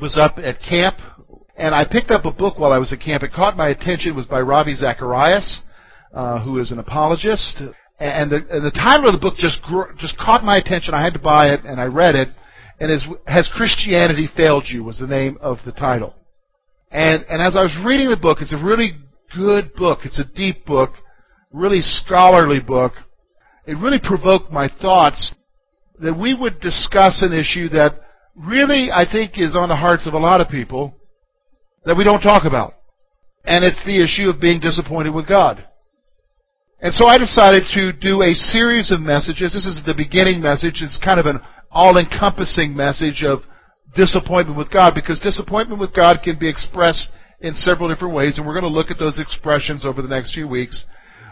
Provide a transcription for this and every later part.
was up at camp, and I picked up a book while I was at camp. It caught my attention. It was by Ravi Zacharias, uh, who is an apologist. And the, and the title of the book just gr- just caught my attention. I had to buy it, and I read it. And is, Has Christianity Failed You? was the name of the title. And and as I was reading the book, it's a really good book. It's a deep book, really scholarly book. It really provoked my thoughts that we would discuss an issue that really, I think, is on the hearts of a lot of people that we don't talk about. And it's the issue of being disappointed with God. And so I decided to do a series of messages. This is the beginning message. It's kind of an all-encompassing message of disappointment with God because disappointment with God can be expressed in several different ways, and we're going to look at those expressions over the next few weeks.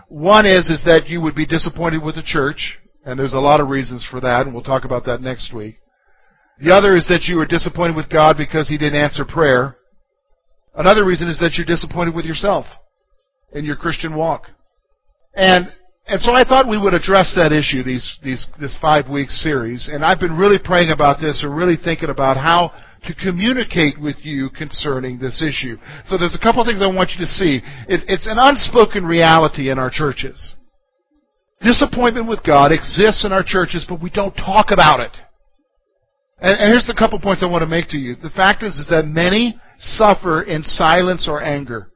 One is is that you would be disappointed with the church, and there's a lot of reasons for that, and we'll talk about that next week. The other is that you are disappointed with God because He didn't answer prayer. Another reason is that you're disappointed with yourself in your Christian walk. And and so I thought we would address that issue these these this five week series. And I've been really praying about this and really thinking about how to communicate with you concerning this issue. So there's a couple of things I want you to see. It, it's an unspoken reality in our churches. Disappointment with God exists in our churches, but we don't talk about it. And, and here's the couple points I want to make to you. The fact is, is that many suffer in silence or anger.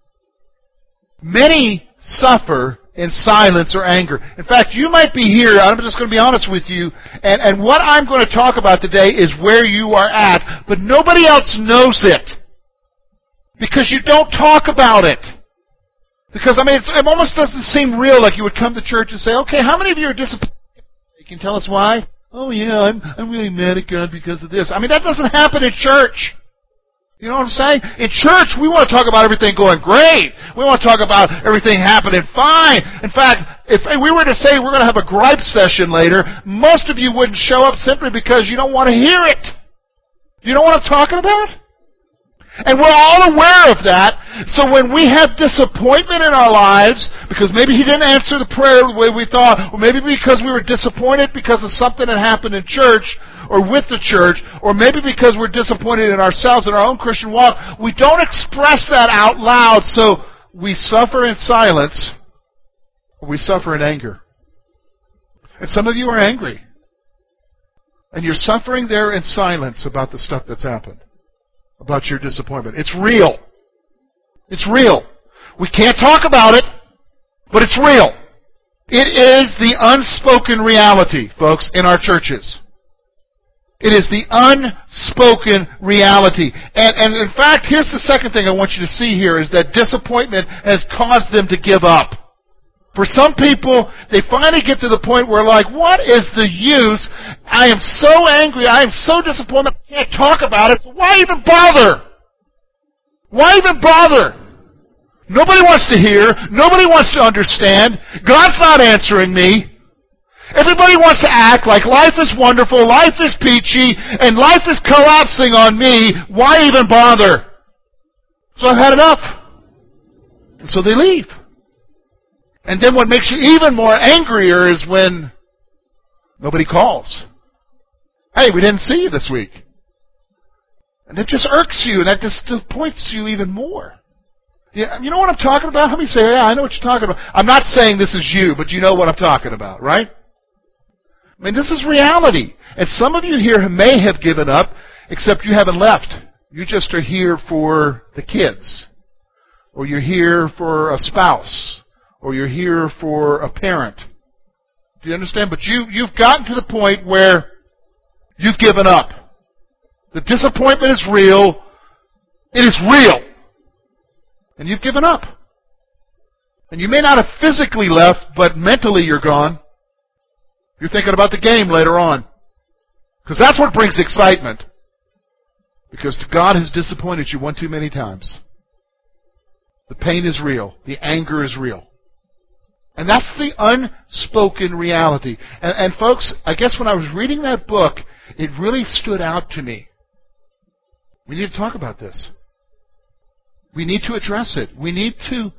Many suffer in silence or anger. In fact, you might be here, I'm just going to be honest with you, and, and what I'm going to talk about today is where you are at, but nobody else knows it. Because you don't talk about it. Because, I mean, it almost doesn't seem real like you would come to church and say, okay, how many of you are disappointed? You can tell us why? Oh yeah, I'm, I'm really mad at God because of this. I mean, that doesn't happen in church. You know what I'm saying? In church, we want to talk about everything going great. We want to talk about everything happening fine. In fact, if we were to say we're going to have a gripe session later, most of you wouldn't show up simply because you don't want to hear it. You know what I'm talking about? And we're all aware of that. So when we have disappointment in our lives, because maybe He didn't answer the prayer the way we thought, or maybe because we were disappointed because of something that happened in church, or with the church, or maybe because we're disappointed in ourselves in our own Christian walk, we don't express that out loud, so we suffer in silence, or we suffer in anger. And some of you are angry. And you're suffering there in silence about the stuff that's happened about your disappointment. It's real. It's real. We can't talk about it, but it's real. It is the unspoken reality, folks, in our churches. It is the unspoken reality. And, and in fact, here's the second thing I want you to see here is that disappointment has caused them to give up. For some people, they finally get to the point where like, what is the use? I am so angry, I am so disappointed, I can't talk about it, so why even bother? Why even bother? Nobody wants to hear, nobody wants to understand, God's not answering me. Everybody wants to act like life is wonderful, life is peachy, and life is collapsing on me. Why even bother? So I've had enough. And so they leave. And then what makes you even more angrier is when nobody calls. Hey, we didn't see you this week. And it just irks you, and that just disappoints you even more. Yeah, you know what I'm talking about? How many say, yeah, I know what you're talking about. I'm not saying this is you, but you know what I'm talking about, right? I mean, this is reality. And some of you here may have given up, except you haven't left. You just are here for the kids. Or you're here for a spouse or you're here for a parent. Do you understand? But you, you've gotten to the point where you've given up. The disappointment is real. It is real. And you've given up. And you may not have physically left, but mentally you're gone. You're thinking about the game later on. Because that's what brings excitement. Because God has disappointed you one too many times. The pain is real. The anger is real. And that's the unspoken reality. And, and, folks, I guess when I was reading that book, it really stood out to me. We need to talk about this. We need to address it. We need to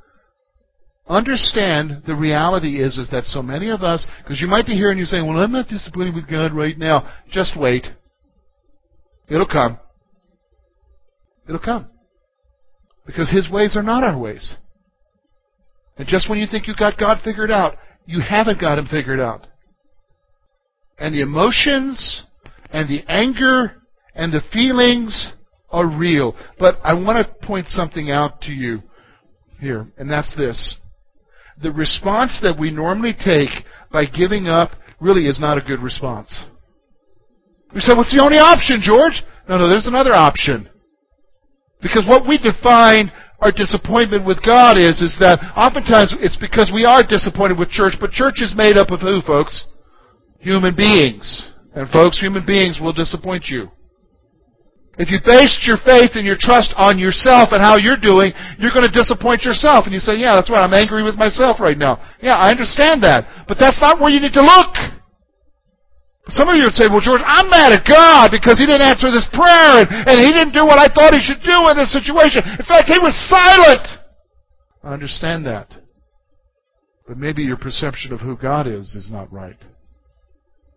understand the reality is, is that so many of us, because you might be hearing you saying, well, I'm not disappointed with God right now. Just wait. It'll come. It'll come. Because His ways are not our ways. And just when you think you've got God figured out, you haven't got Him figured out. And the emotions and the anger and the feelings are real. But I want to point something out to you here, and that's this. The response that we normally take by giving up really is not a good response. We say, what's the only option, George? No, no, there's another option. Because what we define our disappointment with God is, is that oftentimes it's because we are disappointed with church, but church is made up of who, folks? Human beings. And folks, human beings will disappoint you. If you based your faith and your trust on yourself and how you're doing, you're going to disappoint yourself. And you say, yeah, that's right, I'm angry with myself right now. Yeah, I understand that. But that's not where you need to look. Some of you would say, well, George, I'm mad at God because He didn't answer this prayer and, and He didn't do what I thought He should do in this situation. In fact, He was silent. I understand that. But maybe your perception of who God is is not right.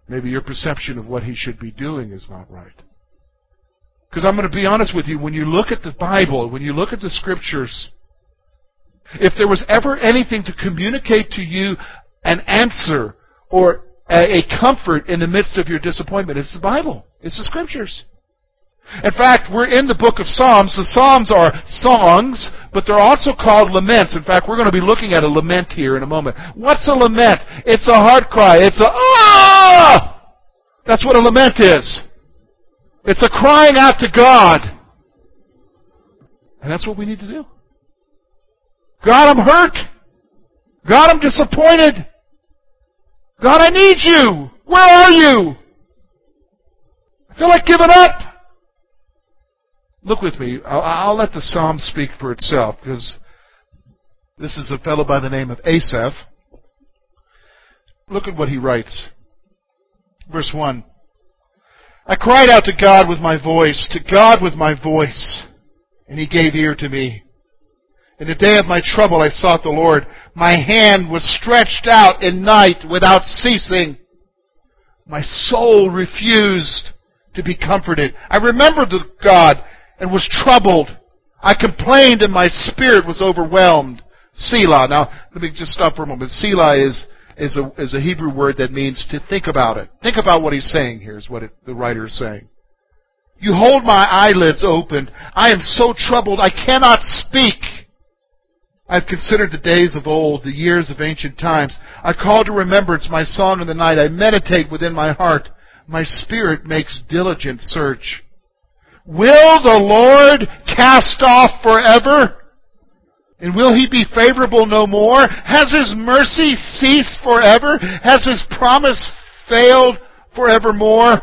Maybe your perception of what He should be doing is not right. Because I'm going to be honest with you, when you look at the Bible, when you look at the Scriptures, if there was ever anything to communicate to you an answer or a, comfort in the midst of your disappointment. It's the Bible. It's the Scriptures. In fact, we're in the book of Psalms. The Psalms are songs, but they're also called laments. In fact, we're going to be looking at a lament here in a moment. What's a lament? It's a heart cry. It's a, ah! That's what a lament is. It's a crying out to God. And that's what we need to do. God, I'm hurt. God, I'm disappointed. God, I need you. Where are you? I feel like giving up. Look with me. I'll, I'll let the psalm speak for itself because this is a fellow by the name of Asaph. Look at what he writes. Verse 1. I cried out to God with my voice, to God with my voice, and he gave ear to me. In the day of my trouble I sought the Lord. My hand was stretched out in night without ceasing. My soul refused to be comforted. I remembered the God and was troubled. I complained and my spirit was overwhelmed. Selah. Now, let me just stop for a moment. Selah is, is, a, is a Hebrew word that means to think about it. Think about what he's saying here, is what it, the writer is saying. You hold my eyelids open. I am so troubled I cannot speak. I've considered the days of old, the years of ancient times. I call to remembrance my song in the night. I meditate within my heart. My spirit makes diligent search. Will the Lord cast off forever? And will he be favorable no more? Has his mercy ceased forever? Has his promise failed forevermore?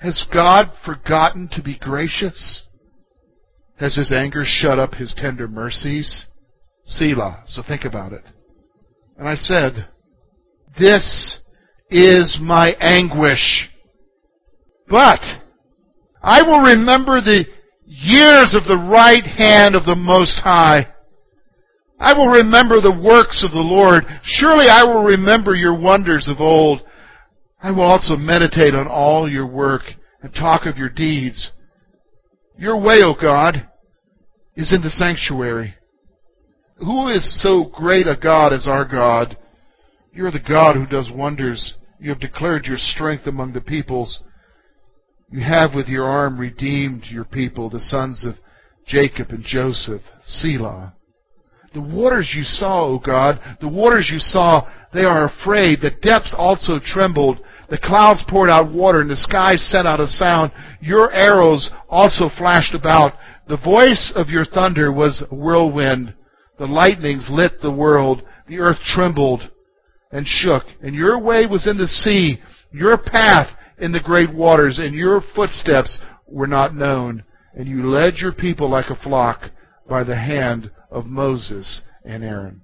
Has God forgotten to be gracious? Has his anger shut up his tender mercies? Selah. So think about it. And I said, This is my anguish. But I will remember the years of the right hand of the Most High. I will remember the works of the Lord. Surely I will remember your wonders of old. I will also meditate on all your work and talk of your deeds. Your way, O God, is in the sanctuary. Who is so great a God as our God? You're the God who does wonders. You have declared your strength among the peoples. You have with your arm redeemed your people, the sons of Jacob and Joseph. Selah. The waters you saw, O God, the waters you saw, they are afraid. The depths also trembled. The clouds poured out water, and the skies sent out a sound. Your arrows also flashed about. The voice of your thunder was a whirlwind. The lightnings lit the world. The earth trembled and shook. And your way was in the sea, your path in the great waters, and your footsteps were not known. and you led your people like a flock by the hand of Moses and Aaron.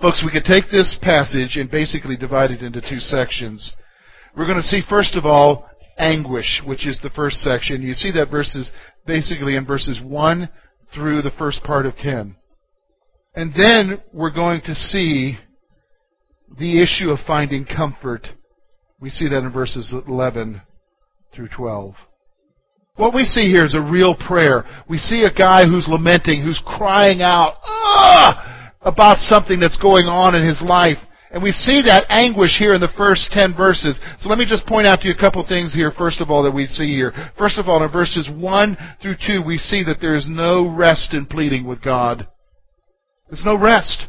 Folks, we could take this passage and basically divide it into two sections. We're going to see, first of all, anguish, which is the first section. You see that verses basically in verses 1 through the first part of 10. And then we're going to see the issue of finding comfort. We see that in verses 11 through 12. What we see here is a real prayer. We see a guy who's lamenting, who's crying out, ah! about something that's going on in his life. And we see that anguish here in the first 10 verses. So let me just point out to you a couple things here, first of all, that we see here. First of all, in verses 1 through 2, we see that there is no rest in pleading with God. There's no rest.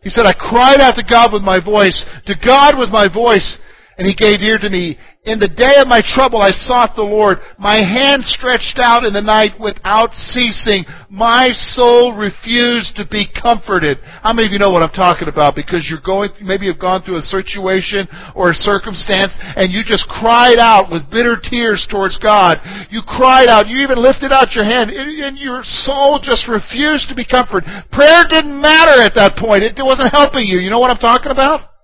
He said, I cried out to God with my voice, to God with my voice, and He gave ear to me. In the day of my trouble I sought the Lord. My hand stretched out in the night without ceasing. My soul refused to be comforted. How many of you know what I'm talking about? Because you're going, maybe you've gone through a situation or a circumstance and you just cried out with bitter tears towards God. You cried out. You even lifted out your hand and your soul just refused to be comforted. Prayer didn't matter at that point. It wasn't helping you. You know what I'm talking about?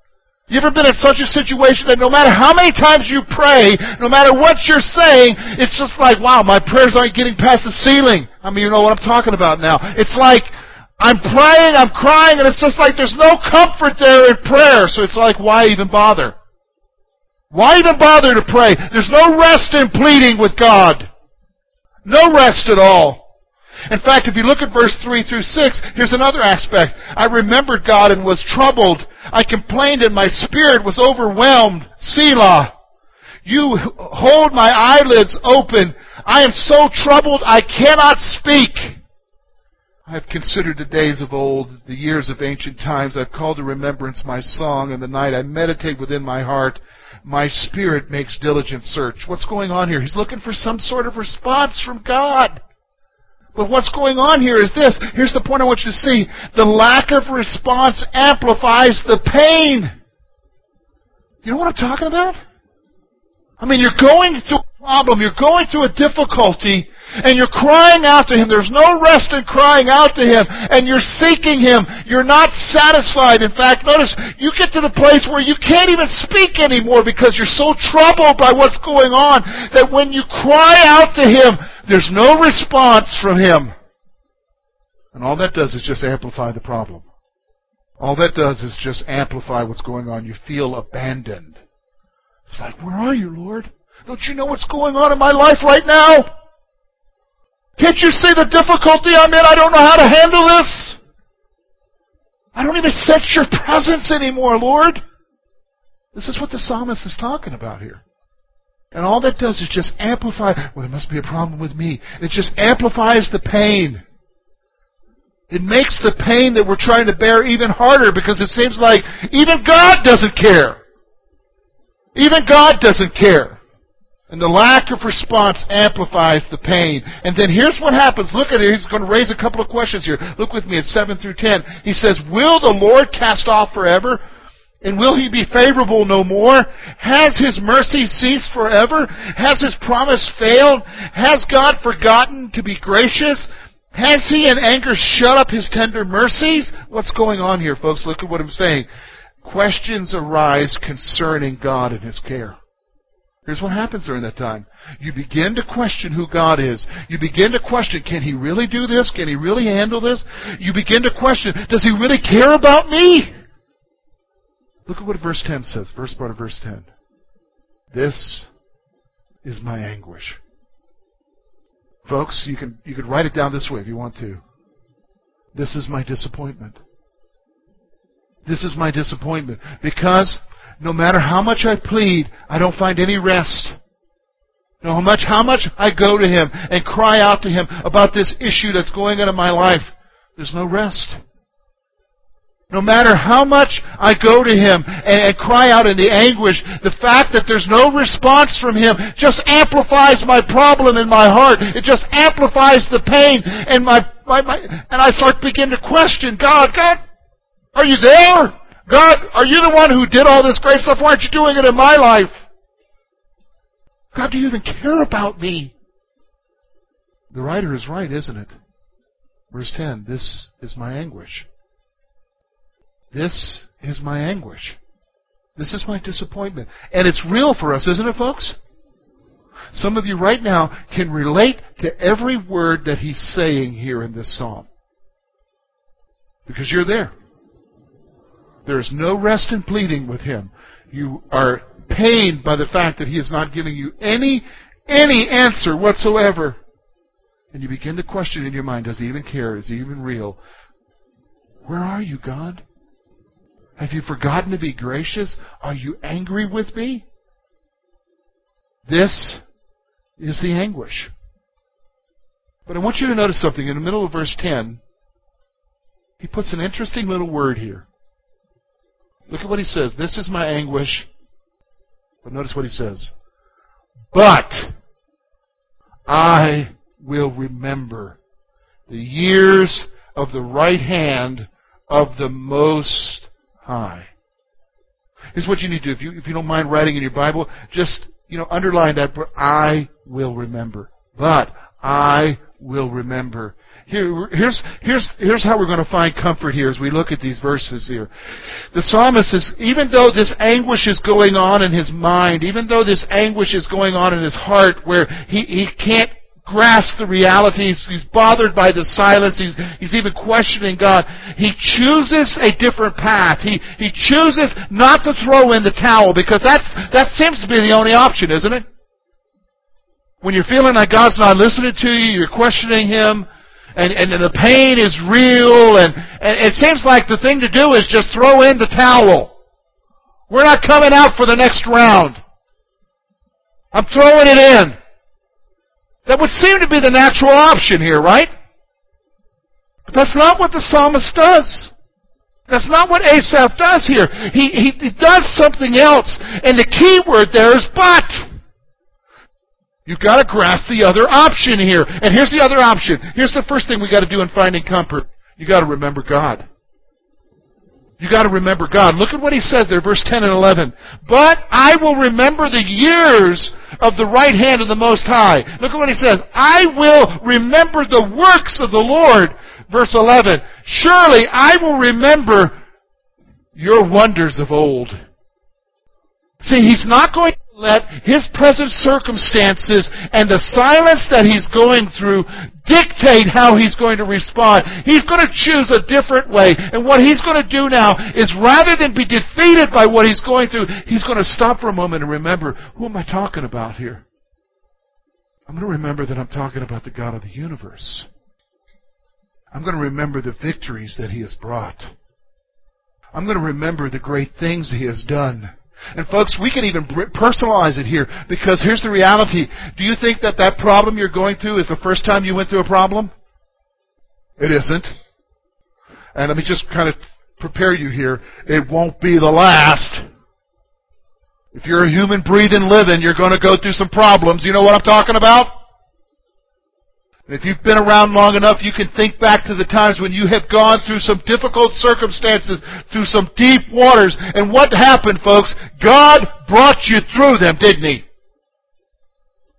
You ever been in such a situation that no matter how many times you pray, no matter what you're saying, it's just like, wow, my prayers aren't getting past the ceiling. I mean, you know what I'm talking about now. It's like, I'm praying, I'm crying, and it's just like there's no comfort there in prayer. So it's like, why even bother? Why even bother to pray? There's no rest in pleading with God. No rest at all. In fact, if you look at verse 3 through 6, here's another aspect. I remembered God and was troubled. I complained and my spirit was overwhelmed. Selah. You hold my eyelids open. I am so troubled I cannot speak. I have considered the days of old, the years of ancient times. I've called to remembrance my song and the night. I meditate within my heart. My spirit makes diligent search. What's going on here? He's looking for some sort of response from God. But what's going on here is this. Here's the point I want you to see. The lack of response amplifies the pain. You know what I'm talking about? I mean, you're going through a problem, you're going through a difficulty, and you're crying out to Him. There's no rest in crying out to Him, and you're seeking Him. You're not satisfied. In fact, notice, you get to the place where you can't even speak anymore because you're so troubled by what's going on that when you cry out to Him, there's no response from Him. And all that does is just amplify the problem. All that does is just amplify what's going on. You feel abandoned. It's like, where are you, Lord? Don't you know what's going on in my life right now? Can't you see the difficulty I'm in? I don't know how to handle this. I don't even sense your presence anymore, Lord. This is what the psalmist is talking about here. And all that does is just amplify, well, there must be a problem with me. It just amplifies the pain. It makes the pain that we're trying to bear even harder because it seems like even God doesn't care. Even God doesn't care. And the lack of response amplifies the pain. And then here's what happens. Look at it. He's going to raise a couple of questions here. Look with me at 7 through 10. He says, Will the Lord cast off forever? And will he be favorable no more? Has his mercy ceased forever? Has his promise failed? Has God forgotten to be gracious? Has he in anger shut up his tender mercies? What's going on here, folks? Look at what I'm saying. Questions arise concerning God and his care. Here's what happens during that time. You begin to question who God is. You begin to question, can He really do this? Can He really handle this? You begin to question, does He really care about me? Look at what verse 10 says, verse part of verse 10. This is my anguish. Folks, you can, you can write it down this way if you want to. This is my disappointment. This is my disappointment. Because no matter how much I plead, I don't find any rest. No much how much I go to Him and cry out to Him about this issue that's going on in my life, there's no rest. No matter how much I go to Him and, and, cry out in the anguish, the fact that there's no response from Him just amplifies my problem in my heart. It just amplifies the pain and my, my, my and I start begin to question God. God, are you there? God, are you the one who did all this great stuff? Why aren't you doing it in my life? God, do you even care about me? The writer is right, isn't it? Verse 10 This is my anguish. This is my anguish. This is my disappointment. And it's real for us, isn't it, folks? Some of you right now can relate to every word that he's saying here in this psalm. Because you're there. There is no rest in pleading with him. You are pained by the fact that he is not giving you any, any answer whatsoever. And you begin to question in your mind, does he even care? Is he even real? Where are you, God? Have you forgotten to be gracious? Are you angry with me? This is the anguish. But I want you to notice something. In the middle of verse 10, he puts an interesting little word here. Look at what he says. This is my anguish. But notice what he says. But I will remember the years of the right hand of the Most High. Here's what you need to do. If you, if you don't mind writing in your Bible, just, you know, underline that, but I will remember. But I will remember. Here, here's, here's, here's how we're going to find comfort here as we look at these verses here. The psalmist says, even though this anguish is going on in his mind, even though this anguish is going on in his heart where he, he can't grasp the realities. He's bothered by the silence. He's, he's even questioning God. He chooses a different path. He, he chooses not to throw in the towel because that's, that seems to be the only option, isn't it? When you're feeling like God's not listening to you, you're questioning Him, and, and the pain is real, and, and it seems like the thing to do is just throw in the towel. We're not coming out for the next round. I'm throwing it in. That would seem to be the natural option here, right? But that's not what the psalmist does. That's not what Asaph does here. He, he, he does something else. And the key word there is but. You've got to grasp the other option here. And here's the other option. Here's the first thing we've got to do in finding comfort. You've got to remember God. You've got to remember God. Look at what he says there, verse 10 and 11. But I will remember the years of the right hand of the Most High. Look at what he says. I will remember the works of the Lord. Verse 11. Surely I will remember your wonders of old. See, he's not going let his present circumstances and the silence that he's going through dictate how he's going to respond. He's going to choose a different way. And what he's going to do now is rather than be defeated by what he's going through, he's going to stop for a moment and remember, who am I talking about here? I'm going to remember that I'm talking about the God of the universe. I'm going to remember the victories that he has brought. I'm going to remember the great things he has done. And folks, we can even personalize it here because here's the reality. Do you think that that problem you're going through is the first time you went through a problem? It isn't. And let me just kind of prepare you here. It won't be the last. If you're a human breathing living, you're going to go through some problems. You know what I'm talking about? If you've been around long enough, you can think back to the times when you have gone through some difficult circumstances, through some deep waters. And what happened, folks? God brought you through them, didn't He?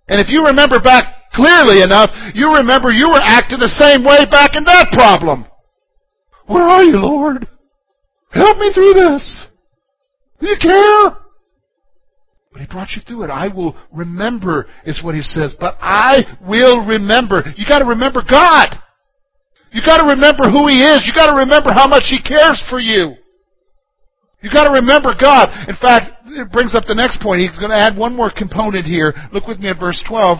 And if you remember back clearly enough, you remember you were acting the same way back in that problem. Where are you, Lord? Help me through this. Do you care? But he brought you through it. I will remember, is what he says. But I will remember. You gotta remember God. You gotta remember who he is. You gotta remember how much he cares for you. You gotta remember God. In fact, it brings up the next point. He's gonna add one more component here. Look with me at verse 12.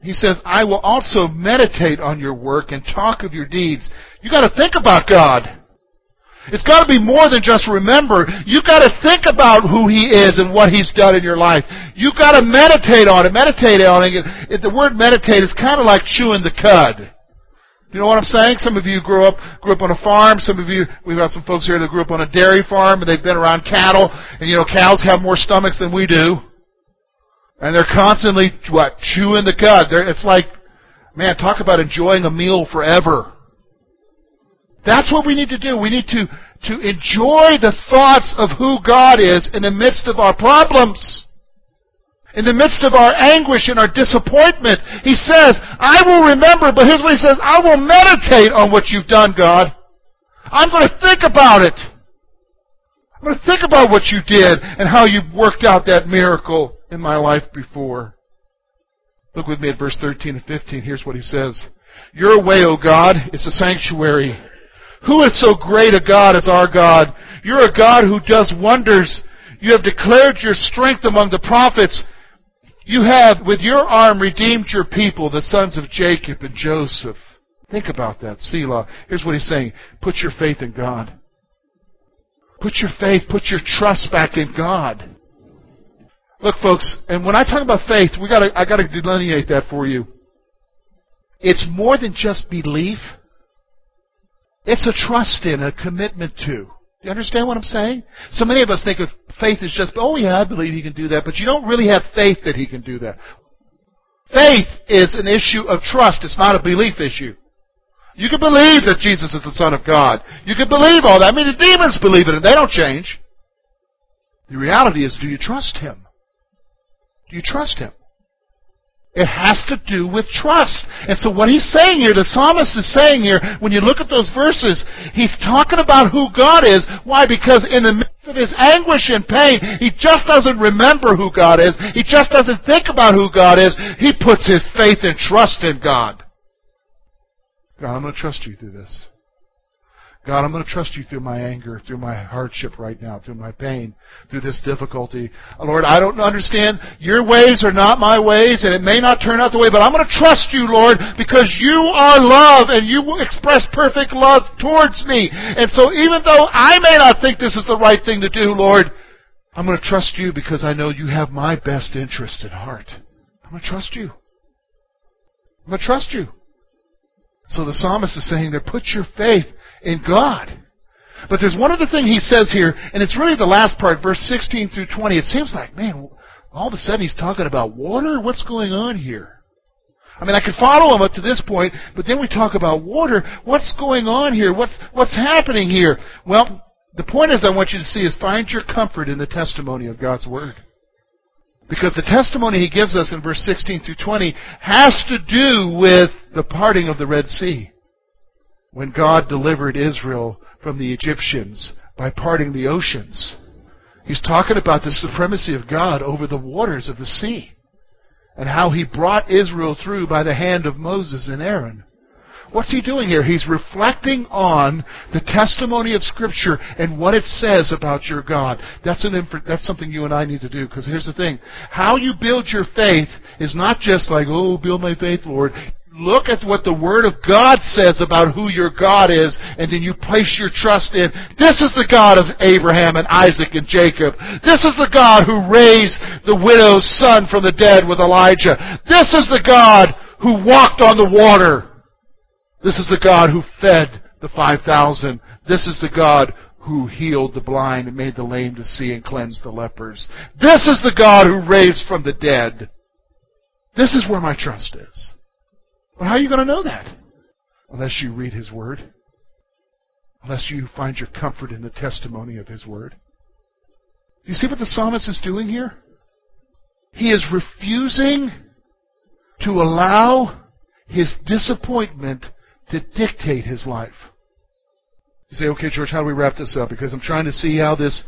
He says, I will also meditate on your work and talk of your deeds. You gotta think about God. It's got to be more than just remember. You've got to think about who He is and what He's done in your life. You've got to meditate on it. Meditate on it. it the word meditate is kind of like chewing the cud. You know what I'm saying? Some of you grew up grew up on a farm. Some of you we've got some folks here that grew up on a dairy farm and they've been around cattle. And you know, cows have more stomachs than we do, and they're constantly what chewing the cud. They're, it's like, man, talk about enjoying a meal forever. That's what we need to do. We need to, to enjoy the thoughts of who God is in the midst of our problems. In the midst of our anguish and our disappointment, He says, I will remember, but here's what He says, I will meditate on what you've done, God. I'm going to think about it. I'm going to think about what you did and how you worked out that miracle in my life before. Look with me at verse 13 and 15. Here's what he says. Your way, O God, is a sanctuary. Who is so great a God as our God? You're a God who does wonders. You have declared your strength among the prophets. You have, with your arm, redeemed your people, the sons of Jacob and Joseph. Think about that, Selah. Here's what he's saying. Put your faith in God. Put your faith, put your trust back in God. Look, folks, and when I talk about faith, we gotta, I gotta delineate that for you. It's more than just belief. It's a trust in, a commitment to. Do you understand what I'm saying? So many of us think of faith as just, oh yeah, I believe he can do that, but you don't really have faith that he can do that. Faith is an issue of trust. It's not a belief issue. You can believe that Jesus is the Son of God. You can believe all that. I mean, the demons believe it and they don't change. The reality is, do you trust Him? Do you trust Him? It has to do with trust. And so what he's saying here, the psalmist is saying here, when you look at those verses, he's talking about who God is. Why? Because in the midst of his anguish and pain, he just doesn't remember who God is. He just doesn't think about who God is. He puts his faith and trust in God. God, I'm going to trust you through this. God, I'm going to trust you through my anger, through my hardship right now, through my pain, through this difficulty. Uh, Lord, I don't understand. Your ways are not my ways, and it may not turn out the way, but I'm going to trust you, Lord, because you are love, and you will express perfect love towards me. And so even though I may not think this is the right thing to do, Lord, I'm going to trust you because I know you have my best interest at heart. I'm going to trust you. I'm going to trust you. So the psalmist is saying there, put your faith in God. But there's one other thing he says here, and it's really the last part, verse 16 through 20. It seems like, man, all of a sudden he's talking about water? What's going on here? I mean, I could follow him up to this point, but then we talk about water. What's going on here? What's, what's happening here? Well, the point is I want you to see is find your comfort in the testimony of God's Word. Because the testimony he gives us in verse 16 through 20 has to do with the parting of the Red Sea when God delivered Israel from the Egyptians by parting the oceans. He's talking about the supremacy of God over the waters of the sea and how he brought Israel through by the hand of Moses and Aaron. What's he doing here? He's reflecting on the testimony of Scripture and what it says about your God. That's, an inf- that's something you and I need to do, because here's the thing. How you build your faith is not just like, oh, build my faith, Lord look at what the Word of God says about who your God is, and then you place your trust in, this is the God of Abraham and Isaac and Jacob. This is the God who raised the widow's son from the dead with Elijah. This is the God who walked on the water. This is the God who fed the 5,000. This is the God who healed the blind and made the lame to see and cleansed the lepers. This is the God who raised from the dead. This is where my trust is. But how are you going to know that? Unless you read His Word. Unless you find your comfort in the testimony of His Word. Do you see what the psalmist is doing here? He is refusing to allow his disappointment to dictate his life. You say, okay, George, how do we wrap this up? Because I'm trying to see how this,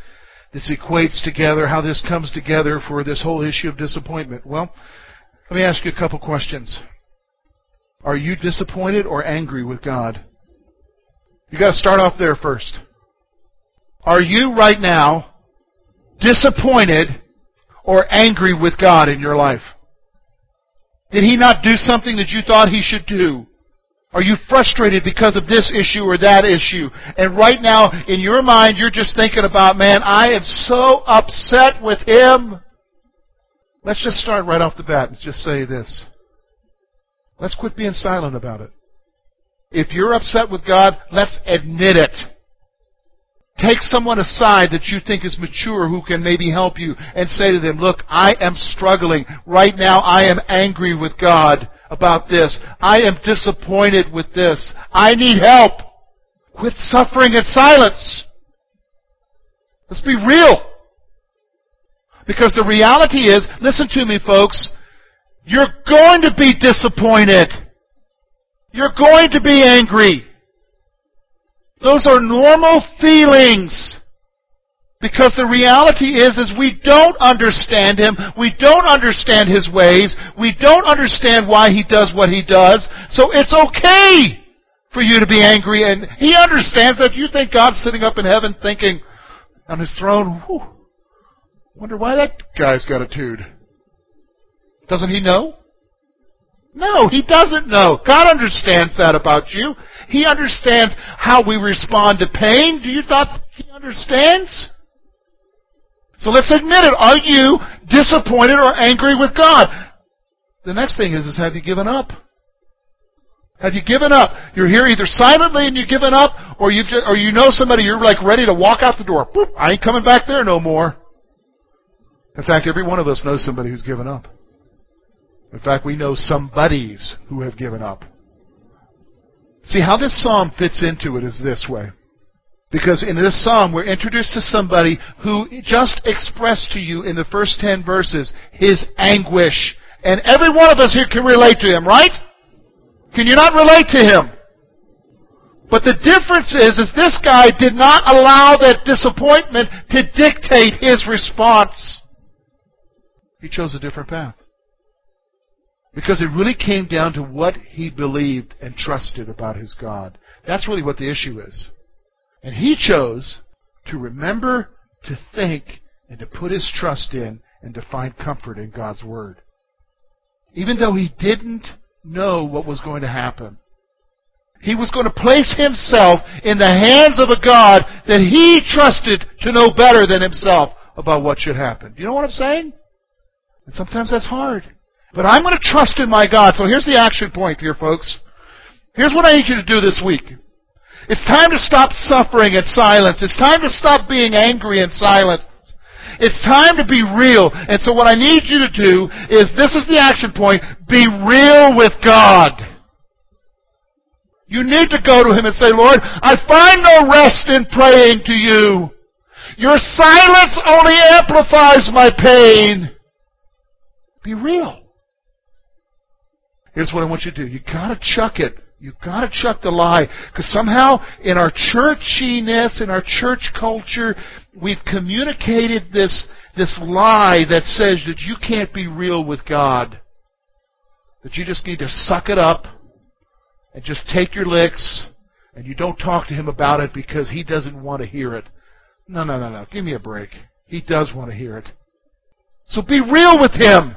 this equates together, how this comes together for this whole issue of disappointment. Well, let me ask you a couple questions. Are you disappointed or angry with God? You got to start off there first. Are you right now disappointed or angry with God in your life? Did He not do something that you thought He should do? Are you frustrated because of this issue or that issue? And right now, in your mind, you're just thinking about, man, I am so upset with Him. Let's just start right off the bat and just say this. Let's quit being silent about it. If you're upset with God, let's admit it. Take someone aside that you think is mature who can maybe help you and say to them, look, I am struggling. Right now I am angry with God about this. I am disappointed with this. I need help. Quit suffering in silence. Let's be real. Because the reality is, listen to me folks, you're going to be disappointed. You're going to be angry. Those are normal feelings. Because the reality is, is we don't understand Him. We don't understand His ways. We don't understand why He does what He does. So it's okay for you to be angry. And He understands that you think God's sitting up in heaven thinking on His throne, Whew, wonder why that guy's got a tude. Doesn't He know? No, He doesn't know. God understands that about you. He understands how we respond to pain. Do you thought He understands? So let's admit it. Are you disappointed or angry with God? The next thing is, is have you given up? Have you given up? You're here either silently and you've given up, or you or you know somebody you're like ready to walk out the door. Boop, I ain't coming back there no more. In fact, every one of us knows somebody who's given up. In fact, we know somebodies who have given up. See how this psalm fits into it is this way. Because in this psalm, we're introduced to somebody who just expressed to you in the first ten verses his anguish. And every one of us here can relate to him, right? Can you not relate to him? But the difference is, is this guy did not allow that disappointment to dictate his response. He chose a different path. Because it really came down to what he believed and trusted about his God. That's really what the issue is. And he chose to remember, to think, and to put his trust in, and to find comfort in God's Word. Even though he didn't know what was going to happen. He was going to place himself in the hands of a God that he trusted to know better than himself about what should happen. You know what I'm saying? And sometimes that's hard. But I'm going to trust in my God. So here's the action point here, folks. Here's what I need you to do this week. It's time to stop suffering in silence. It's time to stop being angry in silence. It's time to be real. And so what I need you to do is, this is the action point, be real with God. You need to go to Him and say, Lord, I find no rest in praying to you. Your silence only amplifies my pain. Be real. Here's what I want you to do. You gotta chuck it You've got to chuck the lie. Because somehow in our churchiness, in our church culture, we've communicated this, this lie that says that you can't be real with God. That you just need to suck it up and just take your licks and you don't talk to Him about it because He doesn't want to hear it. No, no, no, no. Give me a break. He does want to hear it. So be real with Him.